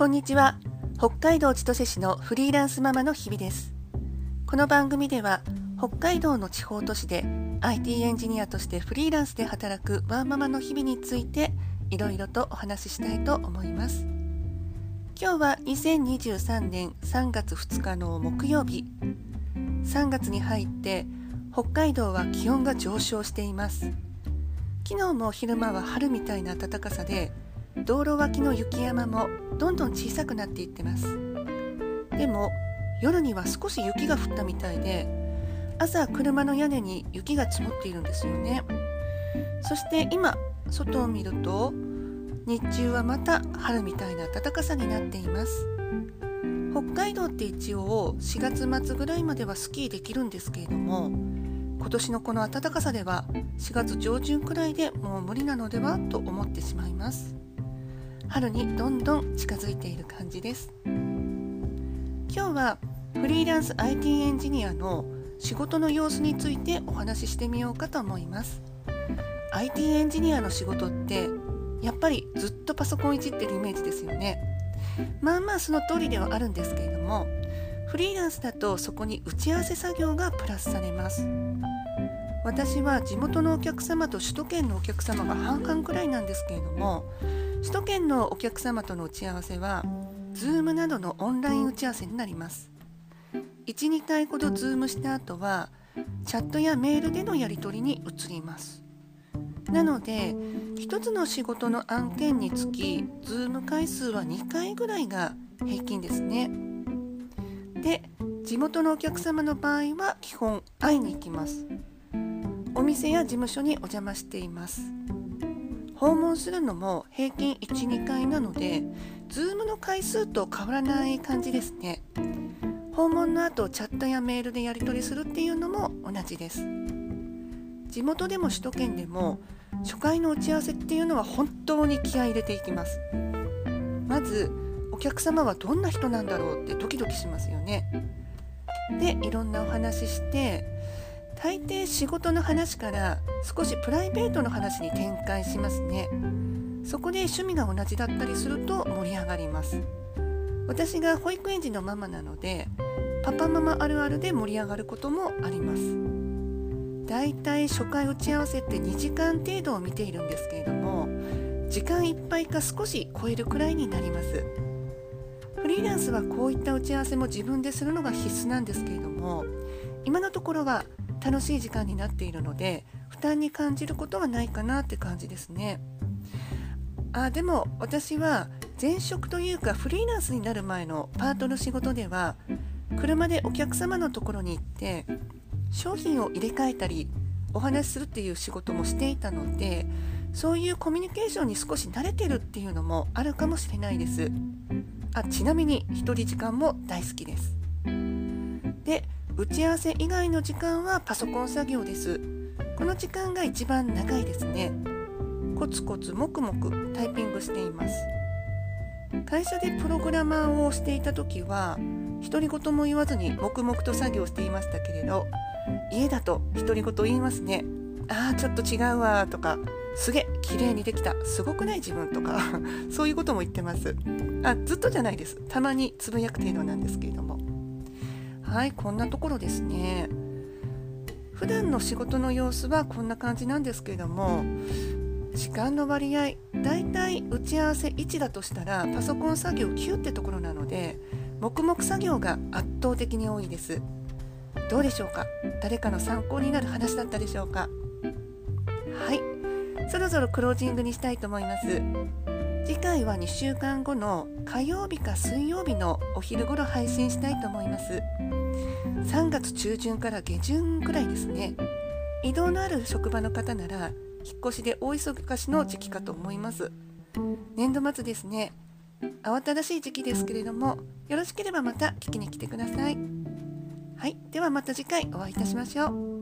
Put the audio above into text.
こんにちは。北海道千歳市のフリーランスママの日々です。この番組では北海道の地方都市で IT エンジニアとしてフリーランスで働くワーママの日々についていろいろとお話ししたいと思います。今日は2023年3月2日の木曜日。3月に入って北海道は気温が上昇しています。昨日も昼間は春みたいな暖かさで道路脇の雪山もどんどん小さくなっていってます。でも夜には少し雪が降ったみたいで朝車の屋根に雪が積もっているんですよね。そして今外を見ると日中はまた春みたいな暖かさになっています。北海道って一応4月末ぐらいまではスキーできるんですけれども今年のこの暖かさでは4月上旬くらいでもう無理なのではと思ってしまいます。春にどんどん近づいている感じです。今日はフリーランス IT エンジニアの仕事の様子についてお話ししてみようかと思います。IT エンジニアの仕事ってやっぱりずっとパソコンいじってるイメージですよね。まあまあその通りではあるんですけれどもフリーランスだとそこに打ち合わせ作業がプラスされます。私は地元のお客様と首都圏のお客様が半々くらいなんですけれども首都圏のお客様との打ち合わせは Zoom などのオンライン打ち合わせになります。12回ほど Zoom した後はチャットやメールでのやり取りに移ります。なので1つの仕事の案件につき Zoom 回数は2回ぐらいが平均ですね。で地元のお客様の場合は基本会いに行きます。お店や事務所にお邪魔しています。訪問するのも平均12回なので Zoom の回数と変わらない感じですね。訪問の後チャットやメールでやり取りするっていうのも同じです。地元でも首都圏でも初回の打ち合わせっていうのは本当に気合入れていきます。まずお客様はどんな人なんだろうってドキドキしますよね。でいろんなお話しして大抵仕事の話から少しプライベートの話に展開しますね。そこで趣味が同じだったりすると盛り上がります。私が保育園児のママなのでパパママあるあるで盛り上がることもあります。だいたい初回打ち合わせって2時間程度を見ているんですけれども時間いっぱいか少し超えるくらいになります。フリーランスはこういった打ち合わせも自分でするのが必須なんですけれども今のところは楽しい時間になっているので負担に感じることはないかなって感じですね。あでも私は前職というかフリーランスになる前のパートの仕事では車でお客様のところに行って商品を入れ替えたりお話しするっていう仕事もしていたのでそういうコミュニケーションに少し慣れてるっていうのもあるかもしれないです。あちなみに1人時間も大好きです。で打ち合わせ以外の時間はパソコン作業です。この時間が一番長いですね。コツコツ黙々タイピングしています。会社でプログラマーをしていた時は独り言も言わずに黙々と作業していましたけれど家だと独り言言いますね。あーちょっと違うわとかすげえ綺麗にできた。すごくない自分とか。そういうことも言ってます。あずっとじゃないです。たまにつぶやく程度なんですけれども。はいこんなところですね。普段の仕事の様子はこんな感じなんですけれども時間の割合だいたい打ち合わせ1だとしたらパソコン作業9ってところなので黙々作業が圧倒的に多いです。どうでしょうか？誰かの参考になる話だったでしょうか？はい。そろそろクロージングにしたいと思います。次回は2週間後の火曜日か水曜日のお昼頃配信したいと思います。3月中旬から下旬くらいですね。移動のある職場の方なら引っ越しで大忙しの時期かと思います。年度末ですね。慌ただしい時期ですけれどもよろしければまた聞きに来てください。はい。ではまた次回お会いいたしましょう。